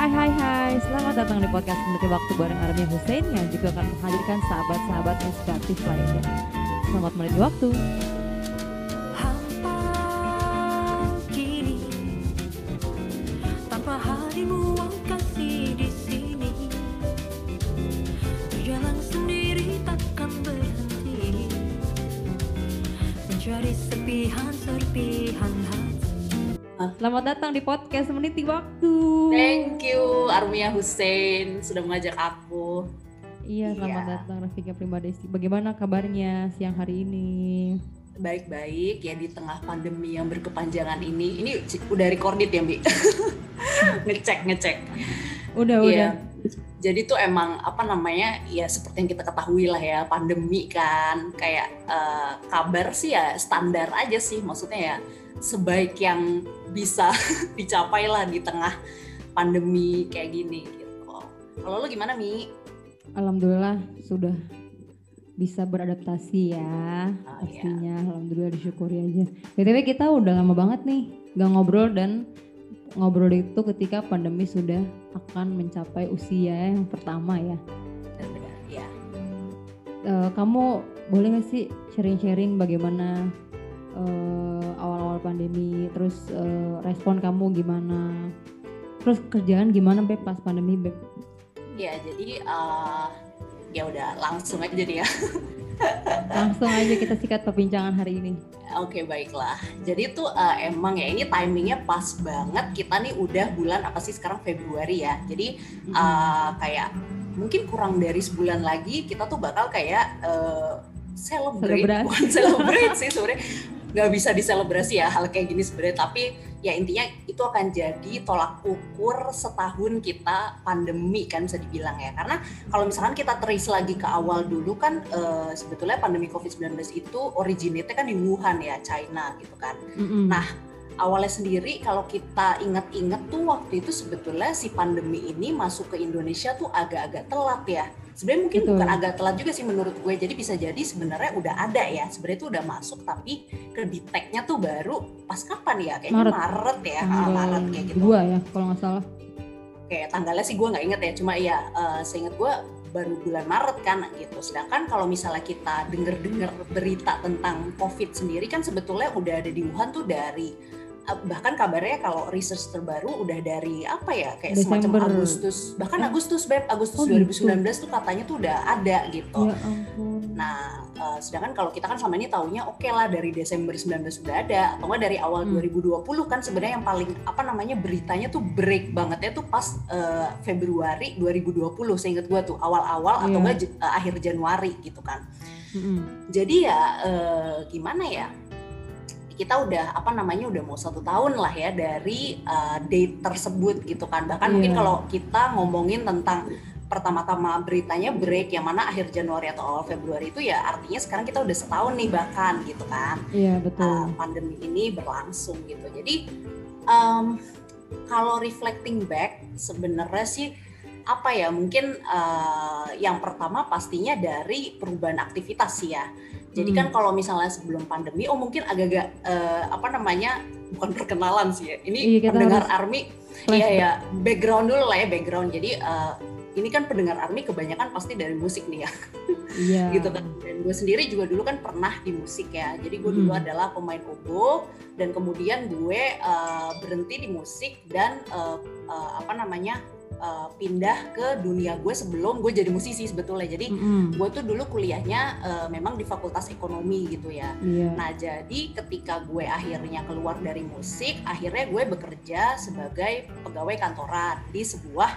Hai hai hai, selamat datang di podcast Meniti Waktu bareng Army Hussein yang juga akan menghadirkan sahabat-sahabat inspiratif lainnya. Selamat meniti waktu. Hampa kini tanpa harimu yang kasih di sini berjalan sendiri takkan berhenti mencari serpihan serpihan hati. Selamat datang di podcast Meniti Waktu. Armia Hussein sudah mengajak aku. Iya, selamat Iya. datang Rafika Primadesti. Bagaimana kabarnya siang hari ini? Baik-baik ya di tengah pandemi yang berkepanjangan ini. Ini udah recorded ya, Mbi? ngecek, ngecek. Udah, Iya. udah. Jadi tuh emang apa namanya ya seperti yang kita ketahui lah ya pandemi kan kayak eh, kabar sih ya standar aja sih maksudnya ya sebaik yang bisa dicapai lah di tengah pandemi kayak gini gitu. Kalau lo gimana Mi? Alhamdulillah sudah bisa beradaptasi ya Ah, pastinya alhamdulillah disyukuri aja btw kita udah lama banget nih gak ngobrol dan ngobrol itu ketika pandemi sudah akan mencapai usia yang pertama ya ya. Eh, kamu boleh gak sih sharing-sharing bagaimana eh, awal-awal pandemi terus eh, respon kamu gimana terus kerjaan gimana beb pas pandemi beb Ya jadi eh, ya udah langsung aja deh ya. langsung aja kita sikat perbincangan hari ini Oke baiklah. Jadi tuh eh, emang ya ini timingnya pas banget. Kita nih udah bulan apa sih sekarang Februari ya. Jadi eh, kayak mungkin kurang dari sebulan lagi kita tuh bakal kayak eh, celebrate, Selebrasi. bukan celebrate sih sebenarnya nggak bisa diselebrasi ya hal kayak gini sebenarnya. Tapi ya intinya itu akan jadi tolak ukur setahun kita pandemi kan bisa dibilang ya. Karena kalau misalkan kita trace lagi ke awal dulu kan eh, sebetulnya pandemi COVID-19 itu originate kan di Wuhan ya, China gitu kan. Mm-mm. Nah, Awalnya sendiri kalau kita ingat-ingat tuh waktu itu sebetulnya si pandemi ini masuk ke Indonesia tuh agak-agak telat ya. Sebenarnya mungkin Betul. bukan agak telat juga sih menurut gue. Jadi bisa jadi sebenarnya udah ada ya. Sebenarnya itu udah masuk tapi ke detect-nya tuh baru pas kapan ya? Kayaknya Maret. Maret, ya. Ah, tanggal Maret kayak gitu dua ya kalau nggak salah kayak tanggalnya sih gue nggak inget ya cuma ya eh, seinget gue baru bulan Maret kan gitu sedangkan kalau misalnya kita denger-dengar berita tentang COVID sendiri kan sebetulnya udah ada di Wuhan tuh dari bahkan kabarnya kalau research terbaru udah dari apa ya kayak semacam Desember. Agustus bahkan Eh? Agustus beb Agustus Oh, gitu. 2019 tuh katanya tuh udah ada gitu ya ampun Nah, eh, sedangkan kalau kita kan selama ini taunya oke lah dari Desember 19 sudah ada, atau nggak dari awal Hmm. 2020 kan sebenarnya yang paling apa namanya beritanya tuh break bangetnya tuh pas eh, Februari 2020, seingat gua tuh awal-awal atau Iya. nggak j- eh, akhir Januari gitu kan. Mm-mm. Jadi ya eh, gimana ya? Kita udah apa namanya udah mau satu tahun lah ya dari eh, date tersebut gitu kan. Bahkan mungkin Iya. kalau kita ngomongin tentang pertama-tama beritanya break yang mana akhir Januari atau awal Februari itu ya artinya sekarang kita udah setahun nih bahkan gitu kan iya uh, betul pandemi ini berlangsung gitu jadi um, kalau reflecting back sebenarnya sih apa ya mungkin uh, yang pertama pastinya dari perubahan aktivitas sih ya jadi kan Hmm. kalau misalnya sebelum pandemi oh mungkin agak-agak uh, apa namanya bukan perkenalan sih ya ini Iya, pendengar army. Iya ya, background dulu lah ya background. Jadi eh, ini kan pendengar Army kebanyakan pasti dari musik nih ya, iya gitu kan. Dan gue sendiri juga dulu kan pernah di musik ya. Jadi gue dulu Mm. adalah pemain oboe dan kemudian gue eh, berhenti di musik dan eh, eh, apa namanya eh, pindah ke dunia gue sebelum gue jadi musisi sebetulnya. Jadi Mm-mm. gue tuh dulu kuliahnya eh, memang di Fakultas Ekonomi gitu ya. iya Nah, jadi ketika gue akhirnya keluar dari musik, akhirnya gue bekerja sebagai pegawai kantoran di sebuah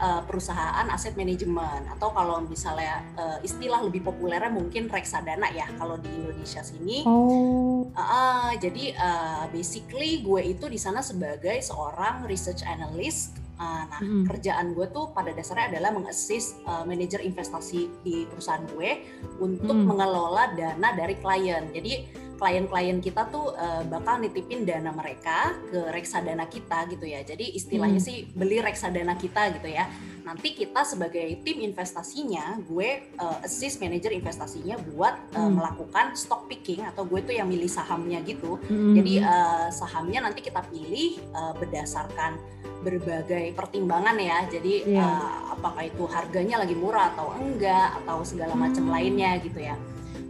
uh, perusahaan aset manajemen atau kalau misalnya uh, istilah lebih populernya mungkin reksadana ya kalau di Indonesia sini. oh Ah, jadi uh, basically gue itu di sana sebagai seorang research analyst. Ah, nah, Mm-mm. kerjaan gue tuh pada dasarnya adalah mengassist uh, manajer investasi di perusahaan gue untuk Mm. mengelola dana dari klien. Jadi klien-klien kita tuh uh, bakal nitipin dana mereka ke reksadana kita gitu ya. Jadi istilahnya Mm. sih beli reksadana kita gitu ya. nanti kita sebagai tim investasinya, gue uh, assist manajer investasinya buat uh, Hmm. melakukan stock picking atau gue tuh yang milih sahamnya gitu. Mm-mm. Jadi uh, sahamnya nanti kita pilih uh, berdasarkan berbagai pertimbangan ya. Jadi Iya. uh, apakah itu harganya lagi murah atau enggak atau segala macam Hmm. lainnya gitu ya.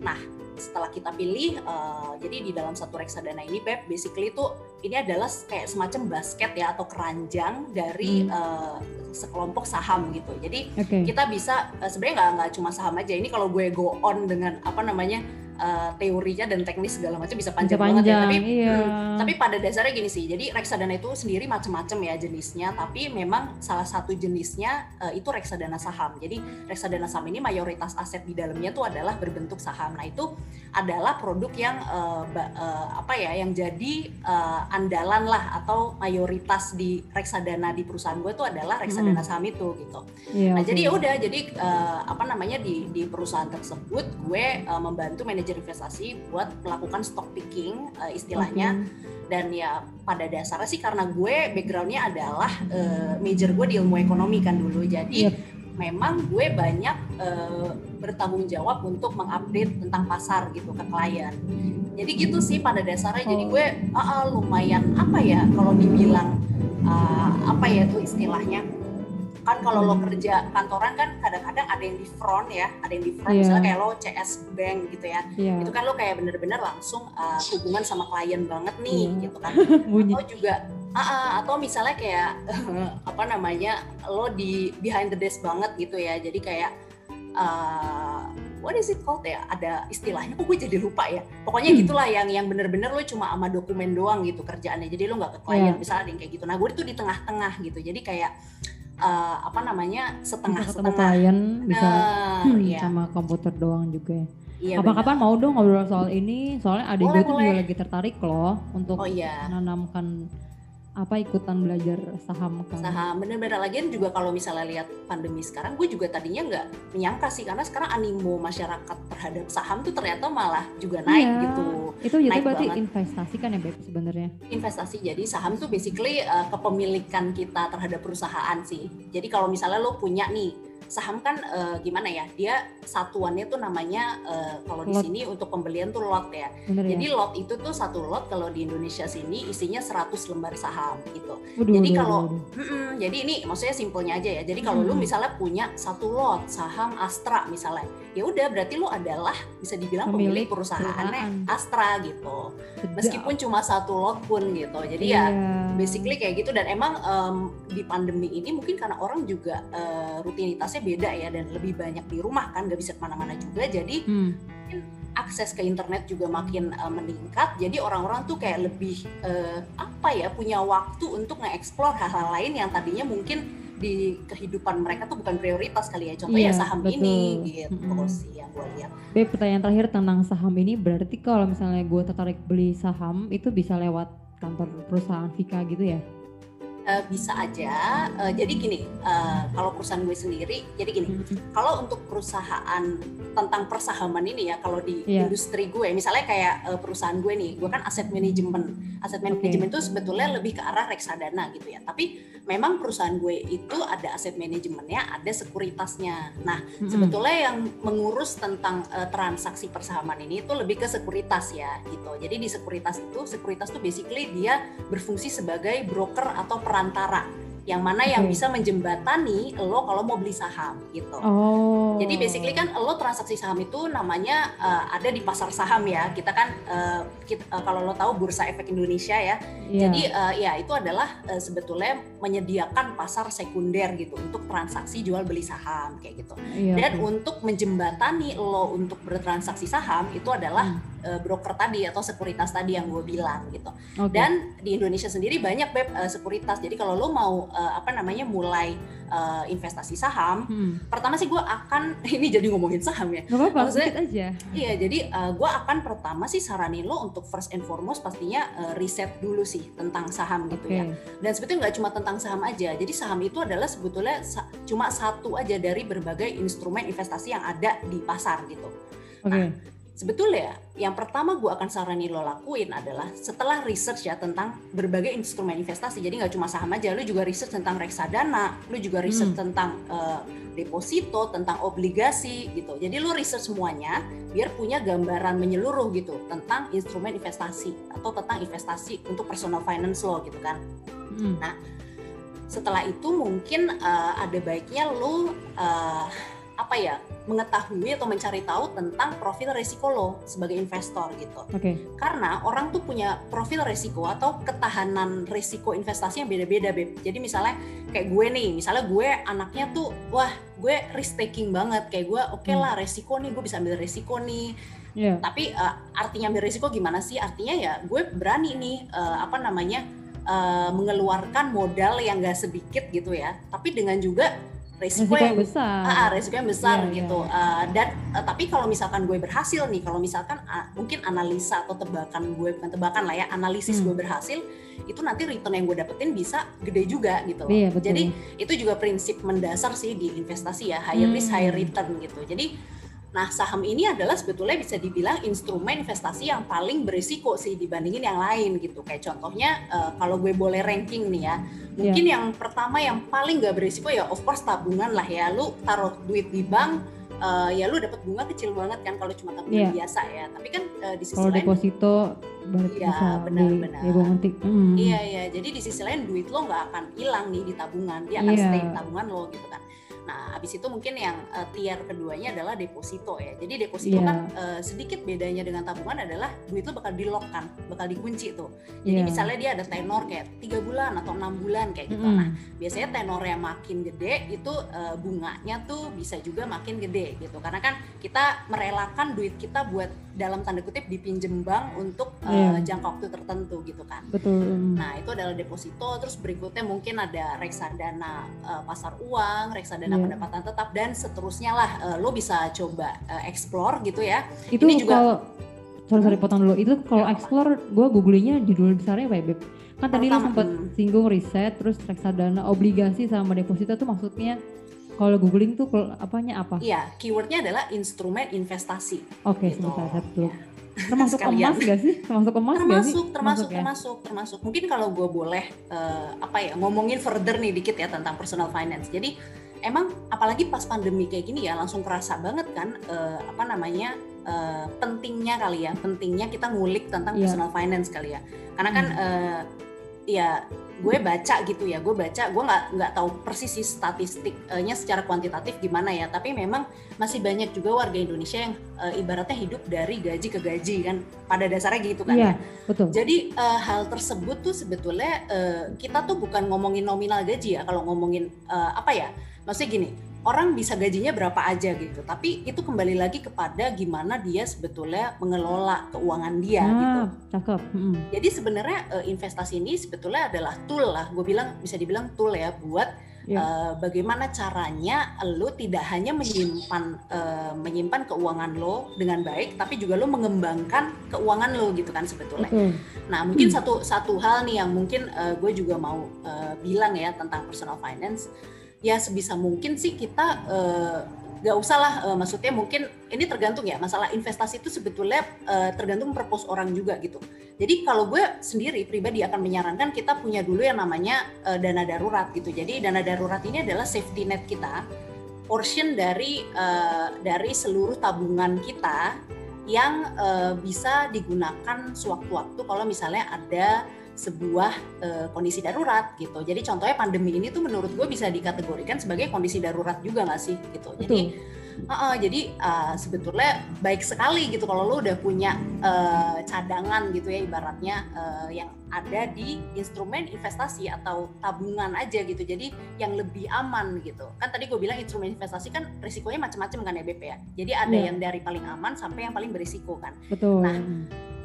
Nah setelah kita pilih, uh, jadi di dalam satu reksadana ini, Beb, basically itu ini adalah kayak semacam basket ya atau keranjang dari Hmm. uh, sekelompok saham gitu. Jadi Oke. kita bisa uh, sebenarnya nggak nggak cuma saham aja. Ini kalau gue go on dengan apa namanya uh, teorinya dan teknis segala macam bisa panjang, banget ya. Panjang, Tapi iya. Hmm, tapi pada dasarnya gini sih, jadi reksadana itu sendiri macam-macam ya jenisnya, tapi memang salah satu jenisnya eh, itu reksadana saham. Jadi reksadana saham ini mayoritas aset di dalamnya tuh adalah berbentuk saham. Nah itu adalah produk yang ba- eh, apa ya, yang jadi eh, andalan lah atau mayoritas di reksadana di perusahaan gue tuh adalah reksadana saham itu gitu. Iya, Nah, oke. jadi ya udah, jadi eh, apa namanya di di perusahaan tersebut gue eh, membantu manajer investasi buat melakukan stock picking eh, istilahnya Oke. dan ya pada dasarnya sih karena gue backgroundnya adalah eh, major gue di ilmu ekonomi kan dulu, jadi Yep. memang gue banyak eh, bertanggung jawab untuk mengupdate tentang pasar gitu ke klien. Jadi gitu sih pada dasarnya. Jadi Oh. gue ah, ah, lumayan apa ya kalau dibilang ah, apa ya itu istilahnya kan kalau lo kerja kantoran kan kadang-kadang ada yang di front ya, ada yang di front Iya. misalnya kayak lo CS Bank gitu ya, Iya. itu kan lo kayak bener-bener langsung uh, hubungan sama klien banget nih Iya. gitu kan. bunyi. Atau juga ah, atau misalnya kayak apa namanya lo di behind the desk banget gitu ya, jadi kayak uh, what is it called ya? Ada istilahnya, kok gue jadi lupa ya. Pokoknya Hmm. gitulah yang yang bener-bener lo cuma sama dokumen doang gitu kerjaannya. Jadi lo nggak ke klien, Iya. misalnya ada yang kayak gitu. Nah gue itu di tengah-tengah gitu. Jadi kayak uh, apa namanya bisa setengah-setengah. ketemu klien bisa Nah, hmm, iya. sama komputer doang juga ya. Iya, Kapan-kapan mau dong ngobrol soal ini, soalnya adik gue tuh juga lagi tertarik loh untuk. Oh iya. menanamkan apa ikutan belajar saham kan. saham bener-bener lagian juga kalau misalnya lihat pandemi sekarang gue juga tadinya nggak menyangka sih karena sekarang animo masyarakat terhadap saham tuh ternyata malah juga naik Iya. gitu Itu Naik berarti banget. investasi kan ya Beb sebenarnya. investasi jadi saham tuh basically uh, kepemilikan kita terhadap perusahaan sih jadi kalau misalnya lo punya nih saham kan uh, gimana ya dia satuannya tuh namanya uh, kalau di sini untuk pembelian tuh lot ya Bener jadi ya? lot itu tuh satu lot kalau di Indonesia sini isinya 100 lembar saham gitu Waduh, jadi kalau- jadi ini maksudnya simpelnya aja ya. Jadi kalau lu Mm. misalnya punya satu lot saham Astra misalnya, ya udah berarti lu adalah bisa dibilang Pemilik pemilik perusahaannya perusahaan. Astra gitu. Meskipun cuma satu lot pun gitu. Jadi ya Iya. basically kayak gitu dan emang em, di pandemi ini mungkin karena orang juga eh, rutinitasnya beda ya dan lebih banyak di rumah kan nggak bisa ke mana-mana juga. Jadi Hmm. akses ke internet juga makin uh, meningkat jadi orang-orang tuh kayak lebih uh, apa ya punya waktu untuk nge-explore hal-hal lain yang tadinya mungkin di kehidupan mereka tuh bukan prioritas kali ya contohnya Iya, saham betul. ini gitu Mm-mm. sih yang gue lihat Beb, pertanyaan terakhir tentang saham ini berarti kalau misalnya gue tertarik beli saham itu bisa lewat kantor perusahaan Vika gitu ya? Uh, bisa aja. Uh, jadi gini uh, kalau perusahaan gue sendiri jadi gini kalau untuk perusahaan tentang persahaman ini ya kalau di Iya. industri gue misalnya kayak uh, perusahaan gue nih gue kan aset manajemen aset manajemen itu sebetulnya lebih ke arah reksadana gitu ya. Tapi memang perusahaan gue itu ada aset manajemennya ada sekuritasnya. Nah Mm-mm. sebetulnya yang mengurus tentang uh, transaksi persahaman ini itu lebih ke sekuritas ya gitu. Jadi di sekuritas itu sekuritas itu basically dia berfungsi sebagai broker atau perantara yang mana yang Oke. bisa menjembatani lo kalau mau beli saham gitu Oh. jadi basically kan lo transaksi saham itu namanya uh, ada di pasar saham ya. Kita kan uh, kita- uh, kalau lo tahu Bursa Efek Indonesia ya. Iya. Jadi uh, ya itu adalah uh, sebetulnya menyediakan pasar sekunder gitu untuk transaksi jual beli saham kayak gitu. Iya, Dan untuk menjembatani lo untuk bertransaksi saham itu adalah Hmm. Uh, broker tadi atau sekuritas tadi yang gue bilang gitu. Oke. Dan di Indonesia sendiri banyak beb uh, sekuritas. Jadi kalau lo mau uh, apa namanya mulai uh, investasi saham, Hmm. pertama sih gue akan ini jadi ngomongin saham ya. Gak apa-apa, Maksudnya- aja. Iya, jadi gue akan pertama sih saranin lo untuk first and foremost pastinya uh, riset dulu sih tentang saham gitu ya. Dan sebetulnya nggak cuma tentang saham aja. Jadi saham itu adalah sebetulnya sa- cuma satu aja dari berbagai instrumen investasi yang ada di pasar gitu. Oke. Sebetulnya yang pertama gue akan saranin lo lakuin adalah setelah research ya tentang berbagai instrumen investasi jadi nggak cuma saham aja lo juga research tentang reksadana lo juga research Hmm. tentang eh, deposito tentang obligasi gitu jadi lo research semuanya biar punya gambaran menyeluruh gitu tentang instrumen investasi atau tentang investasi untuk personal finance lo gitu kan Mm. setelah itu mungkin eh, ada baiknya lo eh, apa ya mengetahui atau mencari tahu tentang profil resiko lo sebagai investor gitu Oke. karena orang tuh punya profil resiko atau ketahanan resiko investasi yang beda-beda beb jadi misalnya kayak gue nih misalnya gue anaknya tuh wah gue risk taking banget kayak gue oke Hmm. lah resiko nih gue bisa ambil resiko nih Iya. tapi eh, artinya ambil risiko gimana sih artinya ya gue berani nih eh, apa namanya eh, mengeluarkan modal yang gak sedikit gitu ya tapi dengan juga Risiko yang yang besar. Ah, ah, resiko yang besar Iya, iya, gitu. Eh, dan eh, tapi kalau misalkan gue berhasil nih, kalau misalkan ah, mungkin analisa atau tebakan gue bukan tebakan lah ya, analisis Hmm. gue berhasil, itu nanti return yang gue dapetin bisa gede juga gitu loh. Iya betul. Jadi itu juga prinsip mendasar sih di investasi ya, high risk Hmm. high return gitu. Jadi Nah, saham ini adalah sebetulnya bisa dibilang instrumen investasi yang paling berisiko sih dibandingin yang lain gitu. Kayak contohnya eh, kalau gue boleh ranking nih ya, mungkin Iya. yang pertama yang paling gak berisiko ya of course tabungan lah ya. Lu taruh duit di bank, eh, ya lu dapat bunga kecil banget kan kalau cuma tabungan Iya. biasa ya. Tapi kan eh, di sisi kalau lain deposito balik Iya, ya gue ngerti. Mm. Iya iya, jadi di sisi lain duit lo nggak akan hilang nih di tabungan, dia akan Iya. stay di tabungan lo gitu kan. Nah, habis itu mungkin yang eh, tier keduanya adalah deposito ya. Jadi deposito Iya. kan eh, sedikit bedanya dengan tabungan adalah duit lo bakal di lock kan, bakal dikunci tuh. Jadi Iya. misalnya dia ada tenor kayak tiga bulan atau enam bulan kayak gitu. Mm-mm. Nah, biasanya tenornya makin gede itu eh, bunganya tuh bisa juga makin gede gitu. Karena kan kita merelakan duit kita buat dalam tanda kutip dipinjem bank untuk eh, Iya. jangka waktu tertentu gitu kan. Betul. Nah, itu adalah deposito, terus berikutnya mungkin ada reksadana eh, pasar uang, reksadana Iya. pendapatan tetap dan seterusnya lah. Eh, lo bisa coba eh, explore gitu ya. itu ini juga- kalau sorry sorry potong dulu itu kalau apa-apa. explore gue googlingnya judul besarnya apa ya beb kan tadi lo sempat hmm. singgung riset terus reksadana obligasi sama deposito tuh maksudnya kalau googling tuh apanya apa Iya, keywordnya adalah instrumen investasi. oke gitu. sebentar dulu Ya. termasuk Sekalian. emas gak sih termasuk emas gak sih termasuk termasuk ya? termasuk termasuk mungkin kalau gue boleh eh, apa ya ngomongin further nih dikit ya tentang personal finance jadi emang apalagi pas pandemi kayak gini ya langsung kerasa banget kan eh, apa namanya eh, pentingnya kali ya pentingnya kita ngulik tentang Iya. personal finance kali ya karena kan Hmm. eh, ya gue baca gitu ya gue baca gue nggak nggak tahu persis sih statistiknya secara kuantitatif gimana ya tapi memang masih banyak juga warga Indonesia yang eh, ibaratnya hidup dari gaji ke gaji kan pada dasarnya gitu kan iya ya. betul. Jadi eh, hal tersebut tuh sebetulnya eh, kita tuh bukan ngomongin nominal gaji ya kalau ngomongin eh, apa ya maksudnya gini orang bisa gajinya berapa aja gitu tapi itu kembali lagi kepada gimana dia sebetulnya mengelola keuangan dia gitu ah cakep Mm. jadi sebenarnya eh, investasi ini sebetulnya adalah tool lah gue bilang bisa dibilang tool ya buat Iya. eh, bagaimana caranya lo tidak hanya menyimpan eh, menyimpan keuangan lo dengan baik tapi juga lo mengembangkan keuangan lo gitu kan sebetulnya betul Nah, mungkin Hmm. satu satu hal nih yang mungkin eh, gue juga mau eh, bilang ya tentang personal finance, ya sebisa mungkin sih kita eh, gak usah lah, eh, maksudnya mungkin ini tergantung ya masalah investasi itu sebetulnya eh, tergantung purpose orang juga gitu. Jadi kalau gue sendiri pribadi akan menyarankan kita punya dulu yang namanya eh, dana darurat gitu. Jadi dana darurat ini adalah safety net kita, portion dari eh, dari seluruh tabungan kita yang eh, bisa digunakan sewaktu-waktu kalau misalnya ada sebuah eh, kondisi darurat gitu. Jadi contohnya pandemi ini tuh menurut gue bisa dikategorikan sebagai kondisi darurat juga nggak sih gitu. Jadi betul uh-uh, jadi uh, sebetulnya baik sekali gitu kalau lo udah punya uh, cadangan gitu ya ibaratnya uh, yang ada di instrumen investasi atau tabungan aja gitu. Jadi yang lebih aman gitu. Kan tadi gue bilang instrumen investasi kan risikonya macam-macam kan ya BP ya. Jadi ada Iya. yang dari paling aman sampai yang paling berisiko kan. betul Nah,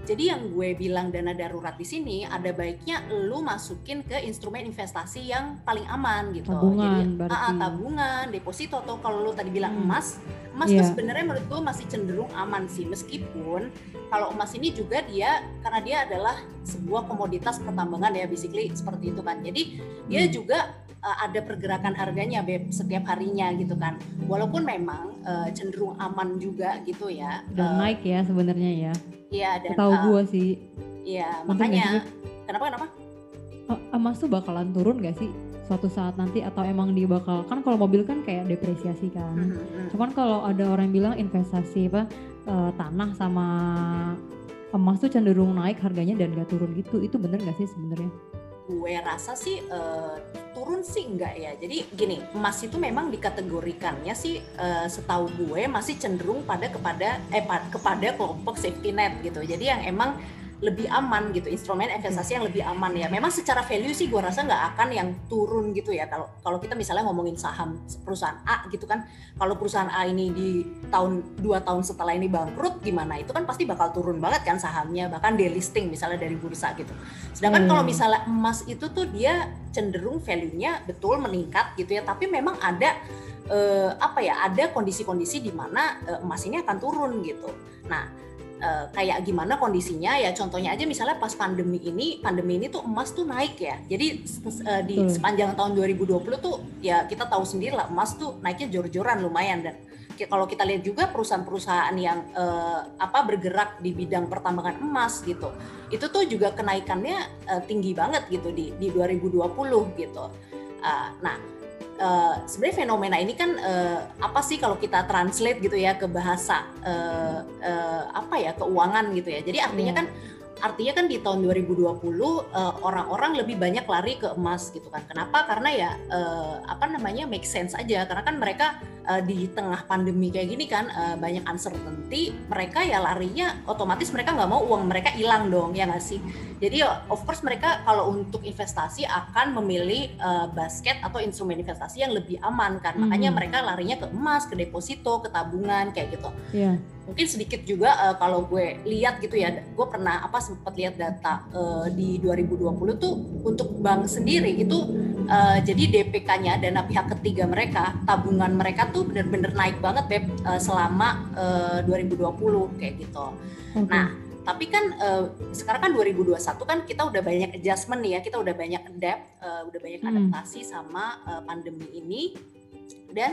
Jadi yang gue bilang dana darurat di sini ada baiknya lu masukin ke instrumen investasi yang paling aman gitu. Tabungan Jadi berarti. tabungan, deposito atau kalau lu tadi bilang Hmm. emas, emas Iya. tuh sebenarnya menurut gue masih cenderung aman sih meskipun kalau emas ini juga dia karena dia adalah sebuah komoditas pertambangan ya basically seperti itu kan. Jadi dia Hmm. juga uh, ada pergerakan harganya beb setiap harinya gitu kan walaupun memang uh, cenderung aman juga gitu ya Dan Uh, naik ya sebenarnya ya. iya dan Tahu uh, gua sih. iya makanya sih, kenapa kenapa Eh, emas tuh bakalan turun gak sih suatu saat nanti atau emang dia bakal kan kalau mobil kan kayak depresiasi kan. Mhm, mhm. Cuman kalau ada orang yang bilang investasi apa eh, tanah sama emas tuh cenderung naik harganya dan gak turun gitu. Itu bener gak sih sebenarnya? Gue rasa sih eh, turun sih enggak ya. Jadi gini, emas itu memang dikategorikannya sih eh, setahu gue masih cenderung pada kepada eh pa- kepada kelompok safety net gitu. Jadi yang emang lebih aman gitu, instrumen investasi yang lebih aman ya. Memang secara value sih gue rasa nggak akan yang turun gitu ya. Kalau kalau kita misalnya ngomongin saham perusahaan A gitu kan, kalau perusahaan A ini di tahun dua tahun setelah ini bangkrut gimana? Itu kan pasti bakal turun banget kan sahamnya, bahkan delisting misalnya dari bursa gitu. Sedangkan Hmm. kalau misalnya emas itu tuh dia cenderung value-nya betul meningkat gitu ya, tapi memang ada eh, apa ya, ada kondisi-kondisi di mana eh, emas ini akan turun gitu. Nah, eh, kayak gimana kondisinya ya contohnya aja misalnya pas pandemi ini, pandemi ini tuh emas tuh naik ya. Jadi eh, di Betul. sepanjang tahun 2020 tuh ya kita tahu sendiri lah emas tuh naiknya jor-joran lumayan dan kalau kita lihat juga perusahaan-perusahaan yang eh, apa bergerak di bidang pertambangan emas gitu itu tuh juga kenaikannya eh, tinggi banget gitu di di 2020 gitu. Ah, nah, eh, sebenarnya fenomena ini kan eh, apa sih kalau kita translate gitu ya ke bahasa eh, eh, apa ya keuangan gitu ya. Jadi artinya Iya. kan artinya kan di tahun 2020 eh, orang-orang lebih banyak lari ke emas gitu kan. Kenapa? Karena ya eh, apa namanya make sense aja karena kan mereka eh, di tengah pandemi kayak gini kan banyak uncertainty, mereka ya larinya otomatis mereka nggak mau uang mereka hilang dong ya nggak sih. Jadi ya, of course mereka kalau untuk investasi akan memilih basket atau instrumen investasi yang lebih aman kan. Makanya Mhm. mereka larinya ke emas, ke deposito, ke tabungan kayak gitu Iya. Mungkin sedikit juga eh, kalau gue lihat gitu ya gue pernah apa sempat lihat data eh, di 2020 tuh untuk bank sendiri itu eh, jadi DPK-nya dana pihak ketiga mereka tabungan mereka tuh bener-bener naik banget Beb eh, selama eh, 2020 kayak gitu Oke. Nah, tapi kan eh, sekarang kan 2021 kan kita udah banyak adjustment nih ya, kita udah banyak adapt, eh, udah banyak Hmm. adaptasi sama eh, pandemi ini. Dan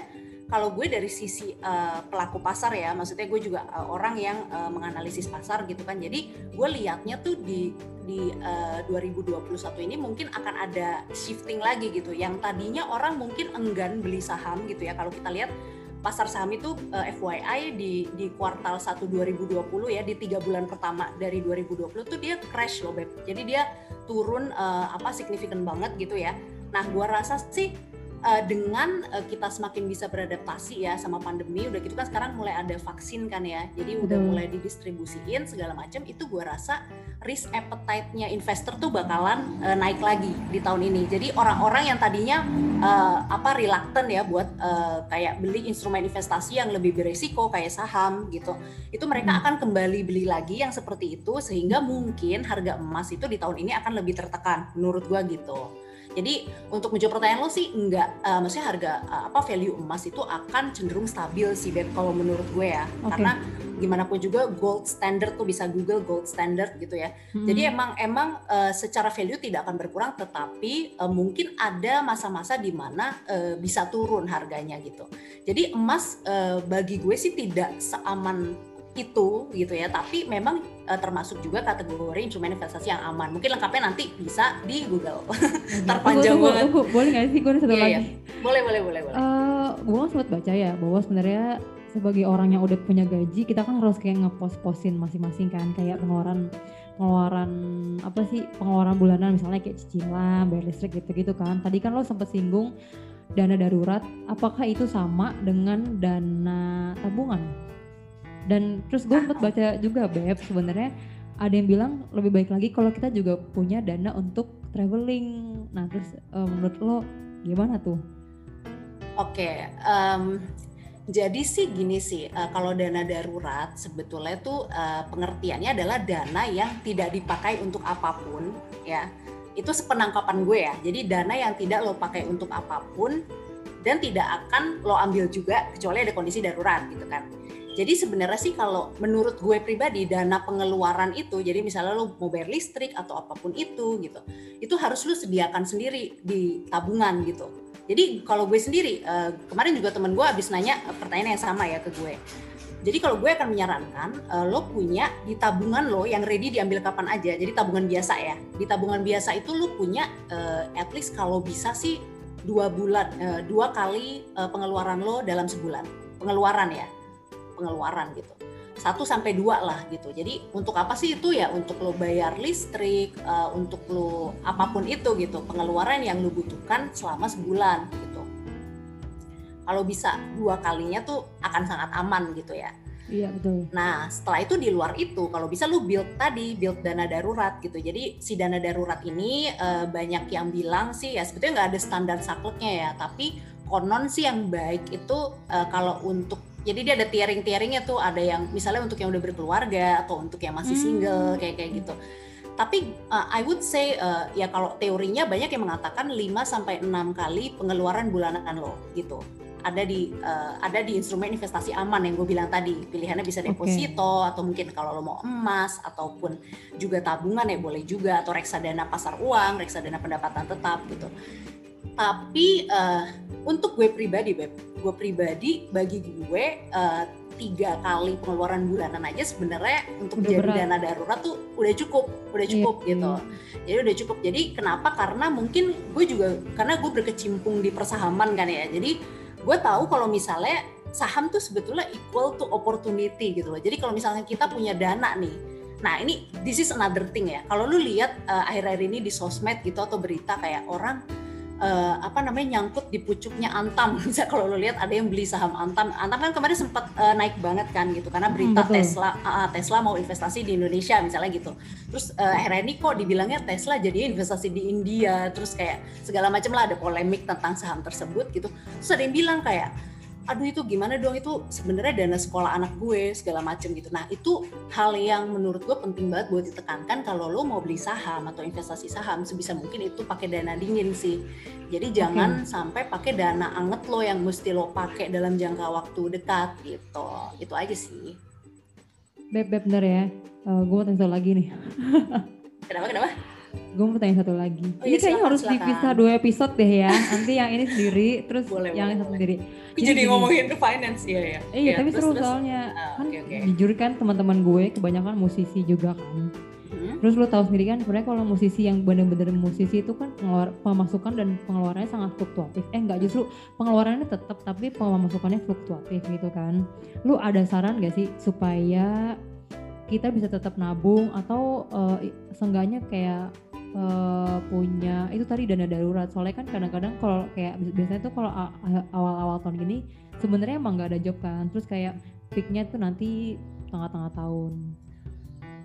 kalau gue dari sisi eh, pelaku pasar ya, maksudnya gue juga eh, orang yang eh, menganalisis pasar gitu kan. Jadi gue liatnya tuh di di eh, 2021 ini mungkin akan ada shifting lagi gitu. Yang tadinya orang mungkin enggan beli saham gitu ya. Kalau kita lihat pasar saham itu eh, FYI di di kuartal 1 2020 ya di tiga bulan pertama dari 2020 tuh dia crash loh beb. Jadi dia turun eh, apa signifikan banget gitu ya. Nah, gua rasa sih eh, dengan eh, kita semakin bisa beradaptasi ya sama pandemi udah gitu kan sekarang mulai ada vaksin kan ya. Jadi udah Betul. mulai didistribusiin segala macam itu gua rasa risk appetite-nya investor tuh bakalan eh, naik lagi di tahun ini. Jadi orang-orang yang tadinya eh, apa reluctant ya buat eh, kayak beli instrumen investasi yang lebih beresiko kayak saham gitu. Itu mereka Hmm. akan kembali beli lagi yang seperti itu sehingga mungkin harga emas itu di tahun ini akan lebih tertekan menurut gua gitu. Jadi untuk menjawab pertanyaan lo sih enggak, eh, maksudnya harga eh, apa value emas itu akan cenderung stabil sih Beb kalau menurut gue ya. Oke. Karena gimana pun juga gold standard tuh bisa Google gold standard gitu ya. Mm-mm. Jadi emang emang eh, secara value tidak akan berkurang, tetapi eh, mungkin ada masa-masa di mana eh, bisa turun harganya gitu. Jadi emas eh, bagi gue sih tidak seaman itu gitu ya, tapi memang eh, termasuk juga kategori instrumen investasi yang aman. Mungkin lengkapnya nanti bisa di Google. ntar Tunggu, panjang tunggu, banget. tunggu. Boleh gak sih gue satu Iya, lagi? iya. boleh boleh boleh boleh. Eh, gue sempat baca ya bahwa sebenarnya sebagai orang yang udah punya gaji kita kan harus kayak ngepost-postin masing-masing kan kayak pengeluaran pengeluaran apa sih pengeluaran bulanan misalnya kayak cicilan bayar listrik gitu-gitu kan tadi kan lo sempat singgung dana darurat apakah itu sama dengan dana tabungan dan terus gue sempat baca juga beb sebenarnya ada yang bilang lebih baik lagi kalau kita juga punya dana untuk traveling nah terus eh, menurut lo gimana tuh Oke, em, jadi sih gini sih, eh, kalau dana darurat sebetulnya tuh eh, pengertiannya adalah dana yang tidak dipakai untuk apa pun, ya. Itu sepenangkapan gue ya. Jadi dana yang tidak lo pakai untuk apa pun dan tidak akan lo ambil juga kecuali ada kondisi darurat gitu kan. Jadi sebenarnya sih kalau menurut gue pribadi dana pengeluaran itu, jadi misalnya lo mau bayar listrik atau apa pun itu gitu, itu harus lo sediakan sendiri di tabungan gitu Jadi kalau gue sendiri eh, kemarin juga temen gue habis nanya pertanyaan yang sama ya ke gue. Jadi kalau gue akan menyarankan eh, lo punya di tabungan lo yang ready diambil kapan aja. Jadi tabungan biasa ya. Di tabungan biasa itu lo punya eh, at least kalau bisa sih dua bulan, dua kali pengeluaran lo dalam sebulan. Pengeluaran ya, pengeluaran gitu. Satu sampai dua lah gitu. Jadi untuk apa sih itu ya? Untuk lo bayar listrik, eh, untuk lo apa pun itu gitu. Pengeluaran yang lo butuhkan selama sebulan gitu. Kalau bisa dua kalinya tuh akan sangat aman gitu ya. Iya betul. Nah, setelah itu di luar itu, kalau bisa lu build tadi, build dana darurat gitu. Jadi si dana darurat ini eh, banyak yang bilang sih ya sebetulnya nggak ada standar sakleknya ya, tapi konon sih yang baik itu eh, kalau untuk jadi dia ada tiering-tiering tuh, ada yang misalnya untuk yang udah berkeluarga atau untuk yang masih Hmm. single kayak kayak gitu. Tapi eh, I would say eh, ya kalau teorinya banyak yang mengatakan 5 sampai 6 kali pengeluaran bulanan lo gitu. Ada di eh, ada di instrumen investasi aman yang gue bilang tadi. Pilihannya bisa deposito atau mungkin kalau lo mau emas ataupun juga tabungan ya boleh juga. Atau reksadana pasar uang reksadana pendapatan tetap gitu tapi eh, untuk gue pribadi beb gue pribadi bagi gue eh, tiga kali pengeluaran bulanan aja sebenarnya untuk Udah jadi berat. dana darurat tuh udah cukup udah Iya, cukup gitu. Iya. jadi udah cukup. Jadi kenapa? Karena mungkin gue juga karena gue berkecimpung di persahaman kan ya. Jadi gue tahu kalau misalnya saham tuh sebetulnya equal to opportunity gitu loh. Jadi kalau misalnya kita punya dana nih nah ini this is another thing ya. Kalau lu lihat eh, akhir-akhir ini di sosmed gitu atau berita kayak orang eh, apa namanya nyangkut di pucuknya Antam. Bisa kalau lu lihat ada yang beli saham Antam. Antam kan kemarin sempat eh, naik banget kan gitu karena berita betul. Tesla ah, Tesla mau investasi di Indonesia misalnya gitu. Terus eh, akhirnya ini kok dibilangnya Tesla jadi investasi di India terus kayak segala macam lah ada polemik tentang saham tersebut gitu. Terus ada yang bilang kayak aduh itu gimana dong? Itu sebenarnya dana sekolah anak gue segala macam gitu. Nah itu hal yang menurut gue penting banget buat ditekankan kalau lo mau beli saham atau investasi saham sebisa mungkin itu pakai dana dingin sih. Jadi jangan sampai pakai dana anget lo yang mesti lo pakai dalam jangka waktu dekat gitu. Itu aja sih. Beb, beb bener ya. gue mau tanya lagi nih. kenapa kenapa Gue mau tanya satu lagi. Oh ini iya, kayaknya harus silakan. dipisah dua episode deh ya. Nanti yang ini sendiri, terus Boleh, yang boleh, satu sendiri. Jadi jadi ngomongin finance ya ya Iya, tapi terus, seru terus. soalnya. Ah, kan oke, oke. jujur kan teman-teman gue kebanyakan musisi juga kan. Hmm, Terus lo tahu sendiri kan sebenarnya kalau musisi yang bener-bener musisi itu kan pengeluar, pemasukan dan pengeluarannya sangat fluktuatif. Eh enggak justru pengeluarannya tetap tapi pemasukannya fluktuatif gitu kan. Lu ada saran gak sih supaya kita bisa tetap nabung atau i- seenggaknya kayak eh, punya itu tadi dana darurat. Soalnya kan kadang-kadang kalau kayak bi- biasanya tuh kalau awal-awal tahun gini sebenarnya emang nggak ada job kan. Terus kayak peaknya tuh nanti tengah-tengah tahun.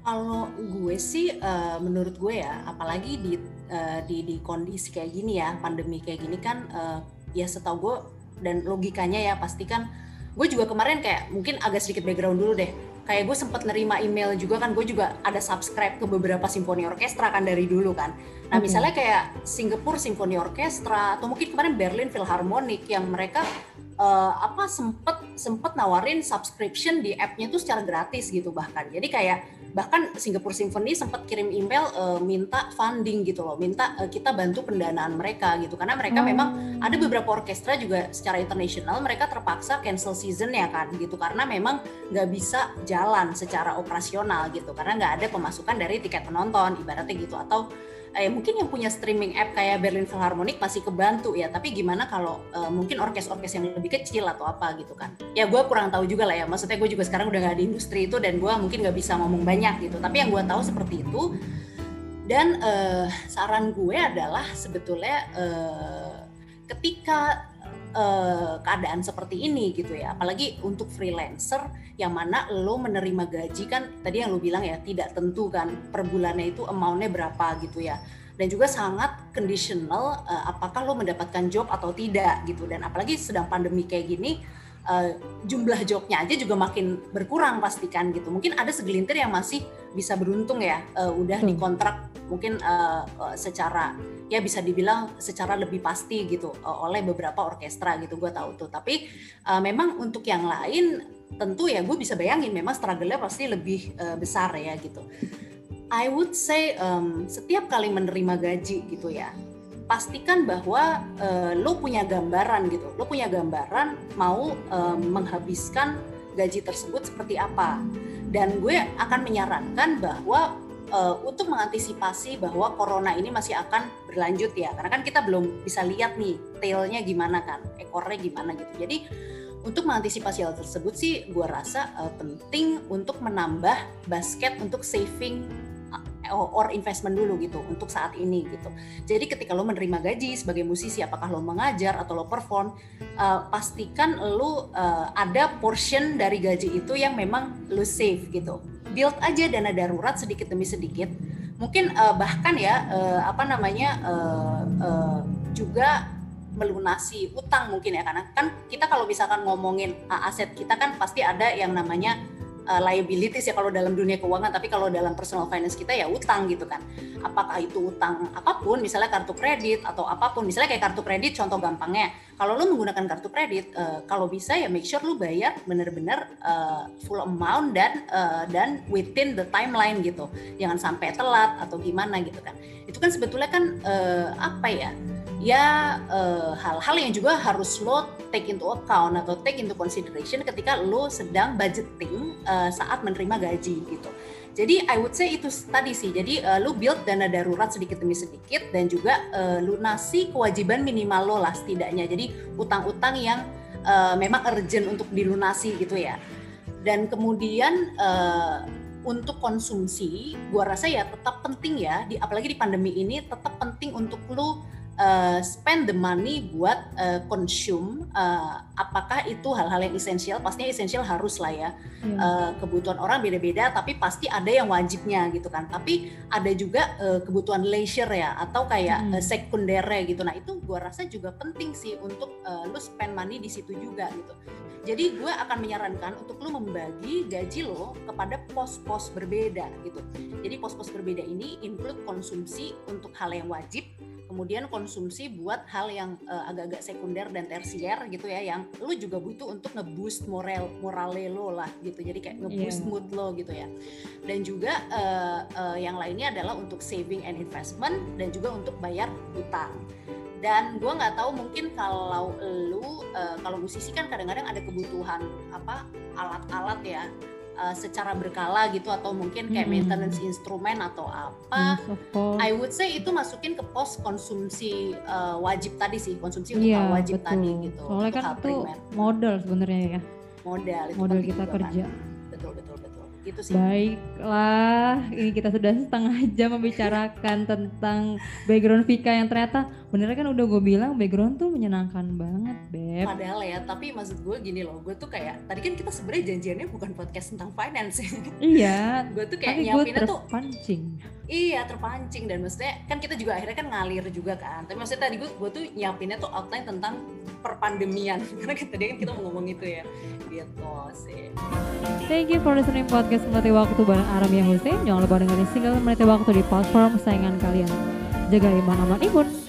Kalau gue sih eh, menurut gue ya, apalagi di eh, di di kondisi kayak gini ya, pandemi kayak gini kan eh, ya setahu gue dan logikanya ya pasti kan gue juga kemarin kayak mungkin agak sedikit background dulu deh. Kayak gue sempat nerima email juga kan, gue juga ada subscribe ke beberapa simfoni orkestra kan dari dulu kan. Nah Oke. misalnya kayak Singapore Symphony Orchestra atau mungkin kemarin Berlin Philharmonic yang mereka eh, apa sempet sempet nawarin subscription di app-nya tuh secara gratis gitu bahkan. Jadi kayak bahkan Singapore Symphony sempat kirim email eh, minta funding gitu loh, minta eh, kita bantu pendanaan mereka gitu. Karena mereka Oh. memang ada beberapa orkestra juga secara internasional mereka terpaksa cancel season ya kan gitu. Karena memang nggak bisa jalan secara operasional gitu. Karena nggak ada pemasukan dari tiket penonton ibaratnya gitu. Atau eh, mungkin yang punya streaming app kayak Berlin Philharmonic masih kebantu ya. Tapi gimana kalau eh, mungkin orkes-orkes yang lebih kecil atau apa gitu kan? Ya gue kurang tahu juga lah ya. Maksudnya gue juga sekarang udah nggak di industri itu dan gue mungkin nggak bisa ngomong banyak gitu. Tapi yang gue tahu seperti itu. Dan eh, saran gue adalah sebetulnya eh, ketika eh, keadaan seperti ini gitu ya. Apalagi untuk freelancer yang mana lo menerima gaji kan tadi yang lo bilang ya tidak tentu kan per bulannya itu amountnya berapa gitu ya. Dan juga sangat conditional eh, apakah lo mendapatkan job atau tidak gitu. Dan apalagi sedang pandemi kayak gini eh, jumlah jobnya aja juga makin berkurang pastikan gitu. Mungkin ada segelintir yang masih bisa beruntung ya eh, udah Betul. dikontrak mungkin eh, secara ya bisa dibilang secara lebih pasti gitu eh, oleh beberapa orkestra gitu gue tahu tuh. Tapi eh, memang untuk yang lain tentu ya gue bisa bayangin memang struggle-nya pasti lebih eh, besar ya gitu. I would say em, setiap kali menerima gaji gitu ya pastikan bahwa eh, lo punya gambaran gitu, lo punya gambaran mau eh, menghabiskan gaji tersebut seperti apa. Dan gue akan menyarankan bahwa eh, untuk mengantisipasi bahwa corona ini masih akan berlanjut ya, karena kan kita belum bisa lihat nih tailnya gimana kan, ekornya gimana gitu. Jadi untuk mengantisipasi hal tersebut sih, gue rasa eh, penting untuk menambah basket untuk saving eh, or investment dulu gitu untuk saat ini gitu. Jadi ketika lo menerima gaji sebagai musisi, apakah lo mengajar atau lo perform, eh, pastikan lo eh, ada portion dari gaji itu yang memang lo save gitu. Build aja dana darurat sedikit demi sedikit. Mungkin eh, bahkan ya eh, apa namanya eh, eh, juga melunasi utang mungkin ya karena kan kita kalau misalkan ngomongin uh, aset kita kan pasti ada yang namanya uh, liabilities ya kalau dalam dunia keuangan tapi kalau dalam personal finance kita ya utang gitu kan. Apakah itu utang apa pun misalnya kartu kredit atau apa pun misalnya kayak kartu kredit contoh gampangnya. Kalau lu menggunakan kartu kredit uh, kalau bisa ya make sure lu bayar bener-bener uh, full amount dan uh, dan within the timeline gitu. Jangan sampai telat atau gimana gitu kan. Itu kan sebetulnya kan uh, apa ya ya eh, hal-hal yang juga harus lo take into account atau take into consideration ketika lo sedang budgeting eh, saat menerima gaji gitu. Jadi I would say itu tadi sih. Jadi eh, lo build dana darurat sedikit demi sedikit dan juga eh, lunasi kewajiban minimal lo lah setidaknya. Jadi utang-utang yang eh, memang urgent untuk dilunasi gitu ya. Dan kemudian eh, untuk konsumsi, gua rasa ya tetap penting ya, di, apalagi di pandemi ini tetap penting untuk lu uh, spend the money buat uh, consume uh, apakah itu hal-hal yang esensial? Pastinya esensial harus lah ya. Iya. Uh, kebutuhan orang beda-beda tapi pasti ada yang wajibnya gitu kan. Tapi ada juga uh, kebutuhan leisure ya atau kayak Hmm. uh, sekundernya gitu. Nah itu gua rasa juga penting sih untuk uh, lu spend money di situ juga gitu. Jadi gue akan menyarankan untuk lu membagi gaji lo kepada pos-pos berbeda gitu. Jadi pos-pos berbeda ini include konsumsi untuk hal yang wajib kemudian konsumsi buat hal yang eh, agak-agak sekunder dan tersier gitu ya yang lu juga butuh untuk ngeboost moral morale lo lah gitu. Jadi kayak ngeboost Iya. mood lo gitu ya. Dan juga eh, eh, yang lainnya adalah untuk saving and investment dan juga untuk bayar utang. Dan gue nggak tahu mungkin kalau lu eh, kalau musisi kan kadang-kadang ada kebutuhan apa alat-alat ya eh, secara berkala gitu atau mungkin kayak Hmm. maintenance instrumen atau apa course. I would say itu masukin ke pos konsumsi uh, wajib tadi sih, konsumsi untuk hal wajib betul. tadi gitu. Soalnya kan itu primer. modal sebenarnya ya, modal itu modal kita kan. kerja. Betul betul betul. Gitu sih. Baiklah, ini kita sudah setengah jam membicarakan tentang background Vika yang ternyata bener kan udah gue bilang background tuh menyenangkan banget, Beb. Padahal ya, tapi maksud gue gini loh, gue tuh kayak tadi kan kita sebenarnya janjiannya bukan podcast tentang finance ya. Iya, gue tuh kayak nyiapinnya tuh terpancing. iya terpancing dan maksudnya kan kita juga akhirnya kan ngalir juga kan. Tapi maksudnya tadi gue gue tuh nyiapinnya tuh outline tentang perpandemian karena kan tadi kan kita mau ngomong itu ya. Gitu sih. Thank you for listening podcast Mengerti Waktu bareng Aramia Hussein. Jangan lupa dengerin single Mengerti Waktu di platform kesayangan kalian. Jaga iman aman imun.